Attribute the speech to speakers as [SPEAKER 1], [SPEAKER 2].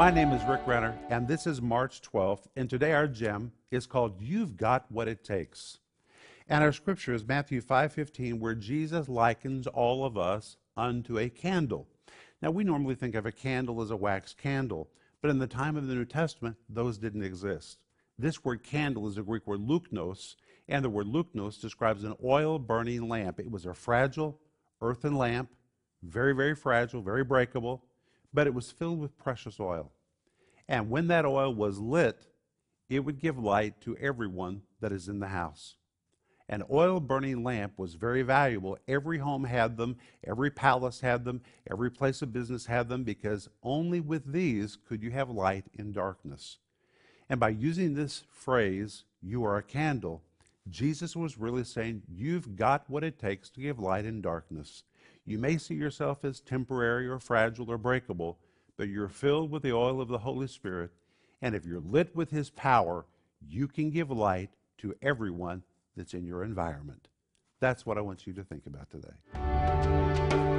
[SPEAKER 1] My name is Rick Renner, and this is March 12th, and today our gem is called You've Got What It Takes. And our scripture is Matthew 5:15 where Jesus likens all of us unto a candle. Now we normally think of a candle as a wax candle, but in the time of the New Testament those didn't exist. This word candle is a Greek word luknos, and the word luknos describes an oil burning lamp. It was a fragile earthen lamp, very very fragile, very breakable, but it was filled with precious oil. And when that oil was lit, it would give light to everyone that is in the house. An oil burning lamp was very valuable. Every home had them, every palace had them, every place of business had them, because only with these could you have light in darkness. And by using this phrase, you are a candle, Jesus was really saying, You've got what it takes to give light in darkness. You may see yourself as temporary or fragile or breakable, but you're filled with the oil of the Holy Spirit. And if you're lit with His power, you can give light to everyone that's in your environment. That's what I want you to think about today.